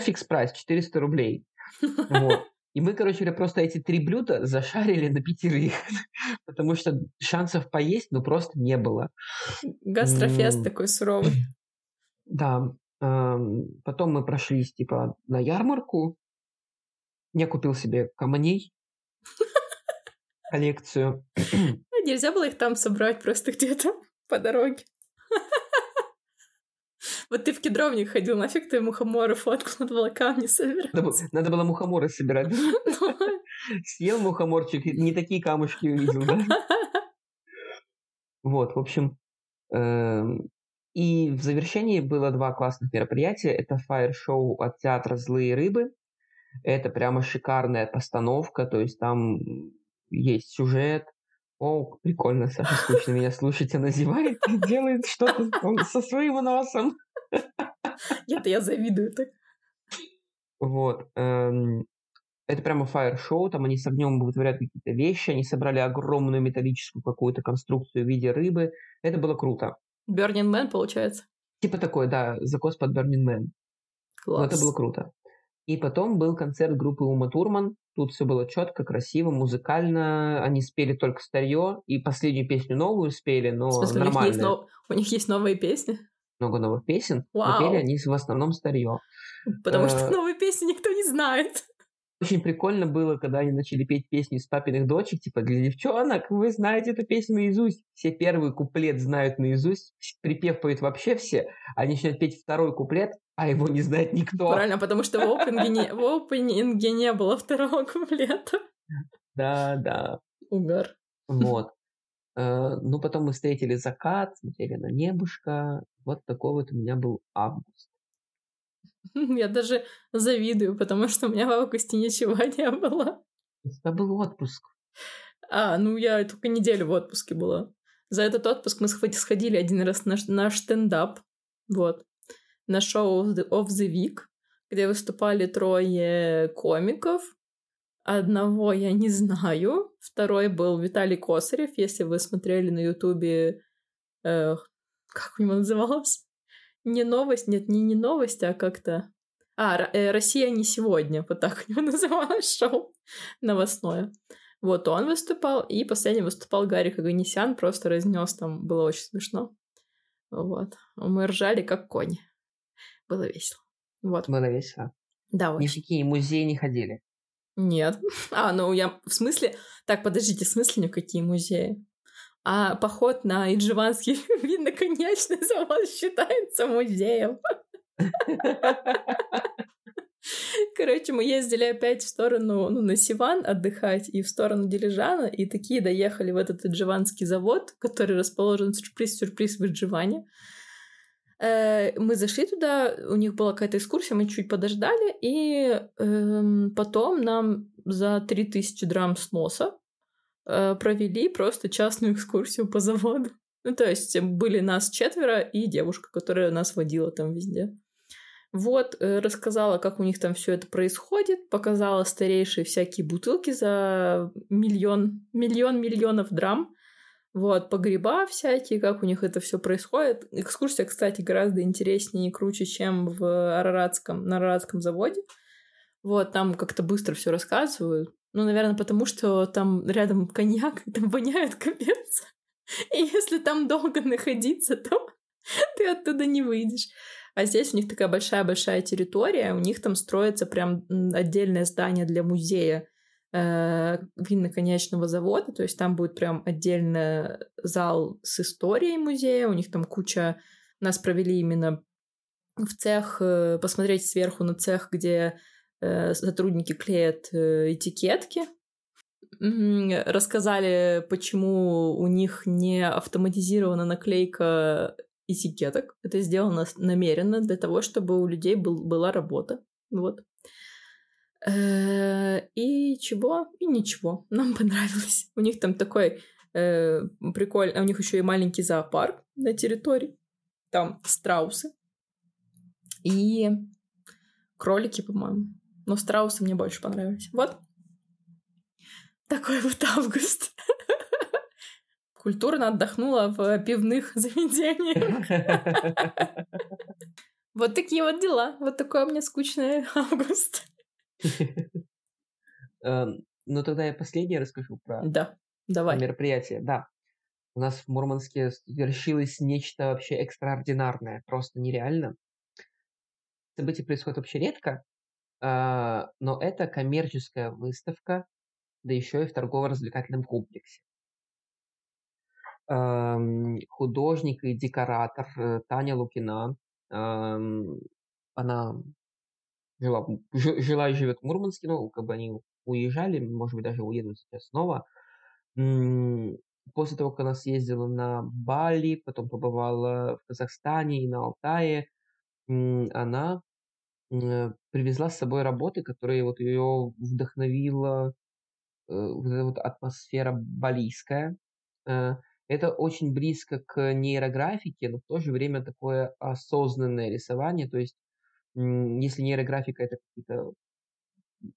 Фикс прайс, 400 рублей. Вот. И мы, короче говоря, просто эти три блюда зашарили на пятерых, потому что шансов поесть, ну, просто не было. Гастрофест такой суровый. Да. Потом мы прошлись, типа, на ярмарку. Я купил себе камней, коллекцию. Нельзя было их там собрать просто где-то по дороге. Вот ты в кедровник ходил, нафиг ты мухоморы фоткал, надо было камни собирать. Надо, надо было мухоморы собирать. Съел мухоморчик, не такие камушки увидел, да? Вот, в общем, эм, и в завершении было два классных мероприятия. Это фаер-шоу от театра «Злые рыбы». Это прямо шикарная постановка, то есть там есть сюжет, о, прикольно, Саша скучно меня слушать, она зевает и делает что-то со своим носом. Это я завидую так. Вот. Эм, это прямо фаер-шоу, там они с огнем вытворяют какие-то вещи, они собрали огромную металлическую какую-то конструкцию в виде рыбы. Это было круто. Burning Man, получается? Типа такой, да, закос под Burning Man. Класс. Но это было круто. И потом был концерт группы Ума Турман. Тут все было четко, красиво, музыкально. Они спели только старье и последнюю песню новую спели, но в смысле, нормально. У них, есть нов... у них есть новые песни? Много новых песен, Вау. но пели они в основном старье. Потому что э, новые песни никто не знает. Очень прикольно было, когда они начали петь песню из папиных дочек, типа для девчонок, вы знаете эту песню наизусть. Все первый куплет знают наизусть, припев поют вообще все, они начинают петь второй куплет, а его не знает никто. Правильно, потому что в опенинге не, в опенинге не было второго куплета. Да, да. Угар. Вот. Э, ну, потом мы встретили закат, смотрели на небушка. Вот такой вот у меня был август. Я даже завидую, потому что у меня в августе ничего не было. Тебя был отпуск. А, ну я только неделю в отпуске была. За этот отпуск мы сходили один раз на, на стендап, вот, на шоу Of the Week, где выступали трое комиков. Одного я не знаю, второй был Виталий Косарев, если вы смотрели на ютубе, э, как у него называлось? Не новость, нет, не не новость, а как-то... А, э, «Россия не сегодня», вот так у него называлось шоу новостное. Вот он выступал, и последний выступал Гарри Хаганесян, просто разнес там, было очень смешно. Вот. Мы ржали, как кони. Было весело. Вот. Было весело. Да, очень. Ни в какие музеи не ходили. Нет. А, ну я... В смысле... Так, подождите, в смысле ни в какие музеи? А поход на Идживанский винно-коньячный завод считается музеем. Короче, мы ездили опять в сторону, ну, на Сиван отдыхать и в сторону Дилижана, и такие доехали в этот Идживанский завод, который расположен сюрприз-сюрприз в Идживане. Э, мы зашли туда, у них была какая-то экскурсия, мы чуть подождали, и эм, потом нам за 3000 драм сноса Э, провели просто частную экскурсию по заводу. Ну, то есть были нас четверо и девушка, которая нас водила там везде. Вот, э, рассказала, как у них там все это происходит, показала старейшие всякие бутылки за миллион, миллион миллионов драм. Вот, погреба всякие, как у них это все происходит. Экскурсия, кстати, гораздо интереснее и круче, чем в Араратском, на Араратском заводе. Вот, там как-то быстро все рассказывают. Ну, наверное, потому что там рядом коньяк, там воняет капец. И если там долго находиться, то ты оттуда не выйдешь. А здесь у них такая большая-большая территория, у них там строится прям отдельное здание для музея винно-конечного завода, то есть там будет прям отдельный зал с историей музея, у них там куча... Нас провели именно в цех, э, посмотреть сверху на цех, где Э, сотрудники клеят э, этикетки. Рассказали, почему у них не автоматизирована наклейка этикеток. Это сделано намеренно для того, чтобы у людей был, была работа. Вот. Э, и чего? И ничего. Нам понравилось. У них там такой э, прикольный... У них еще и маленький зоопарк на территории. Там страусы. И кролики, по-моему. Но страусы мне больше понравились. Вот. Такой вот август. Культурно отдохнула в пивных заведениях. Вот такие вот дела. Вот такой у меня скучный август. Эм, ну, тогда я последнее расскажу про да, давай. мероприятие. Да. У нас в Мурманске свершилось нечто вообще экстраординарное, просто нереально. События происходят вообще редко, а, но это коммерческая выставка, да еще и в торгово-развлекательном комплексе. Художник и декоратор э, Таня Лукина, она жила, жила и живет в Мурманске, ну, как бы они уезжали, может быть, даже уедут сейчас снова. После того, как она съездила на Бали, потом побывала в Казахстане и на Алтае, она Э, привезла с собой работы, которые вот ее вдохновила, э, вот эта вот атмосфера балийская. Э, это очень близко к нейрографике, но в то же время такое осознанное рисование. То есть, если нейрографика это какие-то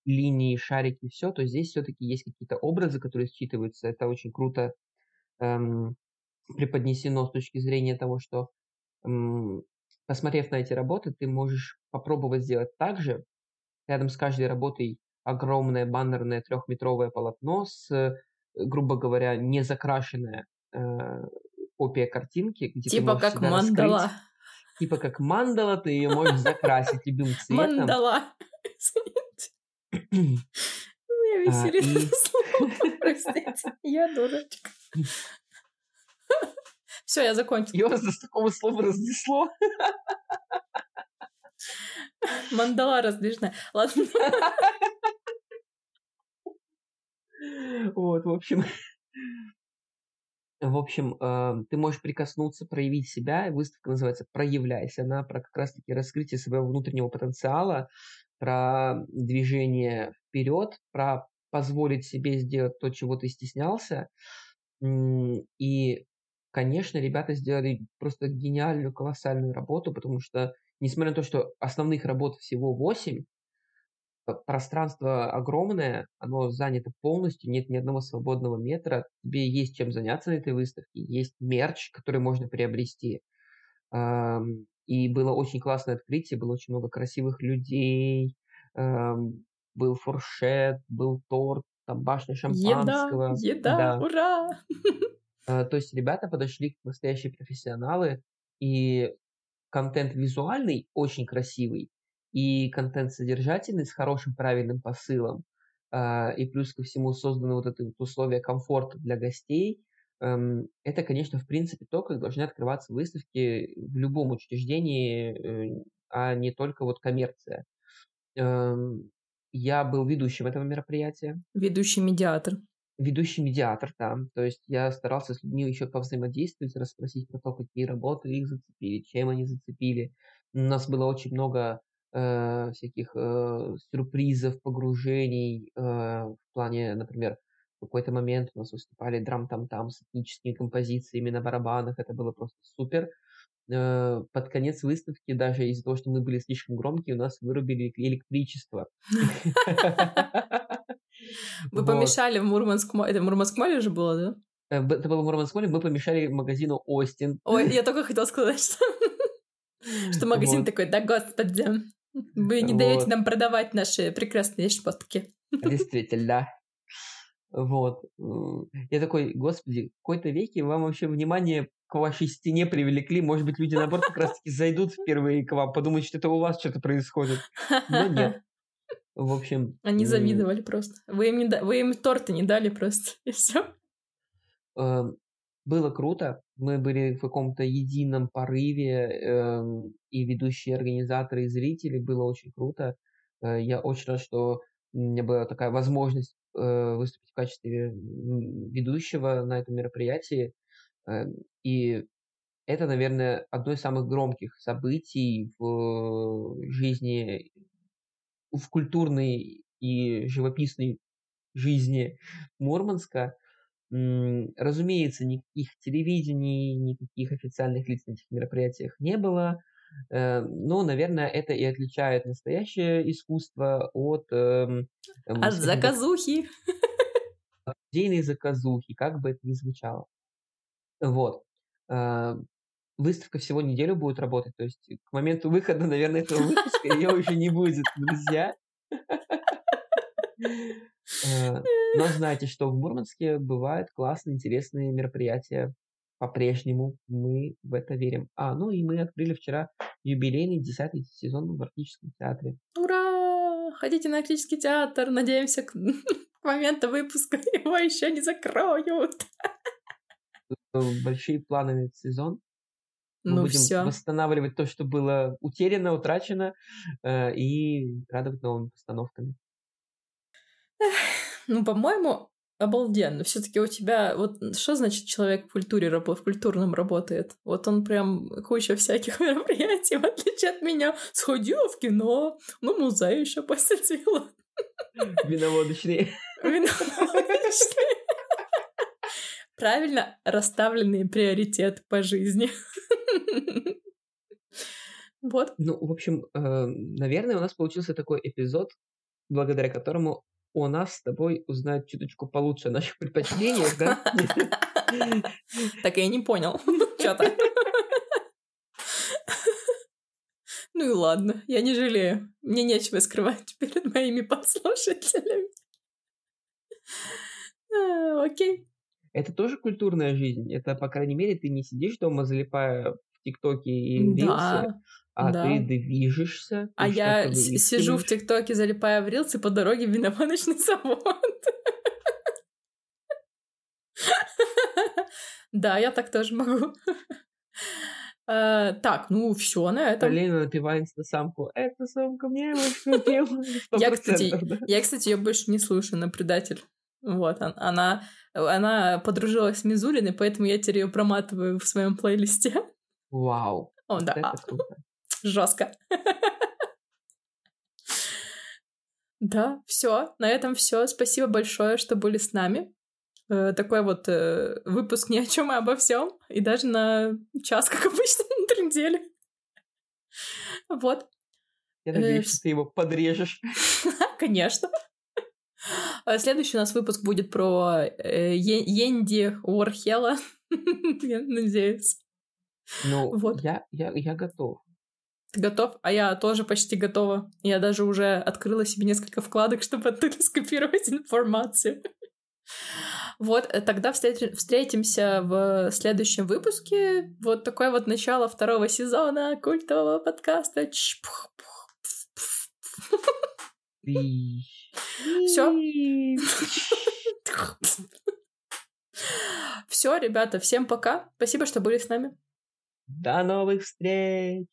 линии, шарики, все, то здесь все-таки есть какие-то образы, которые считываются. Это очень круто эм, преподнесено с точки зрения того, что эм, посмотрев на эти работы, ты можешь попробовать сделать так же. Рядом с каждой работой огромное баннерное трехметровое полотно с, э, грубо говоря, не закрашенная э, копия картинки, где типа как мандала. Раскрыть. Типа как мандала, ты ее можешь закрасить любым цветом. Мандала. Меня веселит и- это слово, простите. Я дурочка. Все, я закончила. И вас с такого слова разнесло. Мандала раздвижная. Ладно. Вот, в общем... В общем, э, ты можешь прикоснуться, проявить себя. Выставка называется «Проявляйся». Она про как раз-таки раскрытие своего внутреннего потенциала, про движение вперед, про позволить себе сделать то, чего ты стеснялся. И, конечно, ребята сделали просто гениальную, колоссальную работу, потому что, несмотря на то, что основных работ всего 8, э, пространство огромное, оно занято полностью, нет ни одного свободного метра, тебе есть чем заняться на этой выставке, есть мерч, который можно приобрести. Ам, И было очень классное открытие, было очень много красивых людей, ам, был фуршет, был торт, там башня Еда, шампанского. еда, Да. ура! Э, То есть ребята подошли как настоящие профессионалы, и контент визуальный очень красивый, и контент содержательный с хорошим правильным посылом, а, и плюс ко всему созданы вот это вот условия комфорта для гостей. Эм, Это, конечно, в принципе то, как должны открываться выставки в любом учреждении, э, а не только вот коммерция. Эм, Я был ведущим этого мероприятия Ведущий медиатор. ведущий медиатор там. То есть я старался с людьми еще повзаимодействовать, расспросить про то, какие работы их зацепили, чем они зацепили. У нас было очень много э, всяких э, сюрпризов, погружений э, в плане, например, в какой-то момент у нас выступали драм-там-там с этническими композициями на барабанах. Это было просто супер. Э, Под конец выставки, даже из-за того, что мы были слишком громкие, у нас вырубили электричество. Вы помешали в Мурманском... Это в Мурманском моле же было, да? Э, Это было в Мурманском мы помешали магазину Остин. Ой, я только хотела сказать, что, что магазин Вот. такой, да господи, вы не даете Вот. нам продавать наши прекрасные шмотки. Действительно. Вот. М, Я такой, господи, в какой-то веке вам вообще внимание к вашей стене привлекли. Может быть, люди, наоборот, как раз-таки зайдут впервые к вам, подумают, что это у вас что-то происходит. Но нет. В общем... Они завидовали просто. Вы им, не да- вы им торты не дали просто, и все. Было круто. Мы были в каком-то едином порыве, эм, и ведущие организаторы, и зрители. Было очень круто. Э, Я очень рад, что у меня была такая возможность э, выступить в качестве ведущего на этом мероприятии. Эм, И это, наверное, одно из самых громких событий в жизни, в культурной и живописной жизни Мурманска. Разумеется, никаких телевидений, никаких официальных лиц на этих мероприятиях не было. Э, Но, наверное, это и отличает настоящее искусство от, эм, От заказухи. идейной заказухи, как бы это ни звучало. Вот. А, Выставка всего неделю будет работать, то есть к моменту выхода, наверное, этого выпуска ее уже не будет, друзья. Э, Но знайте, что в Мурманске бывают классные, интересные мероприятия. По-прежнему мы в это верим. А, ну и мы открыли вчера юбилейный десятый сезон в Арктическом театре. Ура! Ходите на Арктический театр. Надеемся, к, к моменту выпуска его еще не закроют. Э, Большие планы на этот сезон. Мы Ну будем все. восстанавливать то, что было утеряно, утрачено, э, и радовать новыми постановками. Ну, по-моему, обалденно. Все-таки у тебя вот что значит человек в культуре в культурном работает? Вот он прям куча всяких мероприятий, в отличие от меня. Сходила в кино, ну, музей еще посетила. Виноводочные. Виноваточные. Правильно расставленные приоритеты по жизни. Вот. Ну, в общем, э, наверное, у нас получился такой эпизод, благодаря которому о нас с тобой узнают чуточку получше о наших предпочтениях, да? Так я не понял. Что-то. Ну и ладно, я не жалею. Мне нечего скрывать перед моими подслушателями. А, Окей. Это тоже культурная жизнь. Это, по крайней мере, ты не сидишь дома, залипая в ТикТоке и Рилсе, Да. А Да. ты движешься. А я сижу в. ТикТоке, залипая в рилс, и по дороге в завод. Да, я так тоже могу. Э, Так, ну все на этом. Полина напивается на самку. Эта самка мне. Я, 100%, кстати, я, кстати, ее больше не слушаю, она предатель. Вот, он- она, она подружилась с Мизулиной, поэтому я теперь ее проматываю в своем плейлисте. Вау. О, да, Это круто. жестко. Да, все, на этом все. Спасибо большое, что были с нами. Э, Такой вот э, выпуск ни о чем и обо всем. И даже на час, как обычно, на три недели. Вот, Я Э, надеюсь, вс- что ты его подрежешь. конечно. А Следующий у нас выпуск будет про э, Е- Йенди Уорхела. Я надеюсь. Ну, Вот. я, я, я готов. Ты готов? А я тоже почти готова. Я даже уже открыла себе несколько вкладок, чтобы оттуда скопировать информацию. Вот, э, тогда встрети- встретимся в следующем выпуске. Вот такое вот начало второго сезона культового подкаста. И- Все, ребята, всем пока. Спасибо, что были с нами. До новых встреч!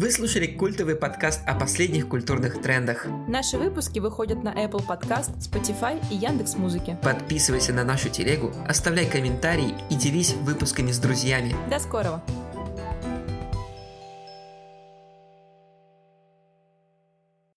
Вы слушали культовый подкаст о последних культурных трендах. Наши выпуски выходят на Apple Podcast, Spotify и Яндекс.Музыке. Подписывайся на нашу телегу, оставляй комментарии и делись выпусками с друзьями. До скорого!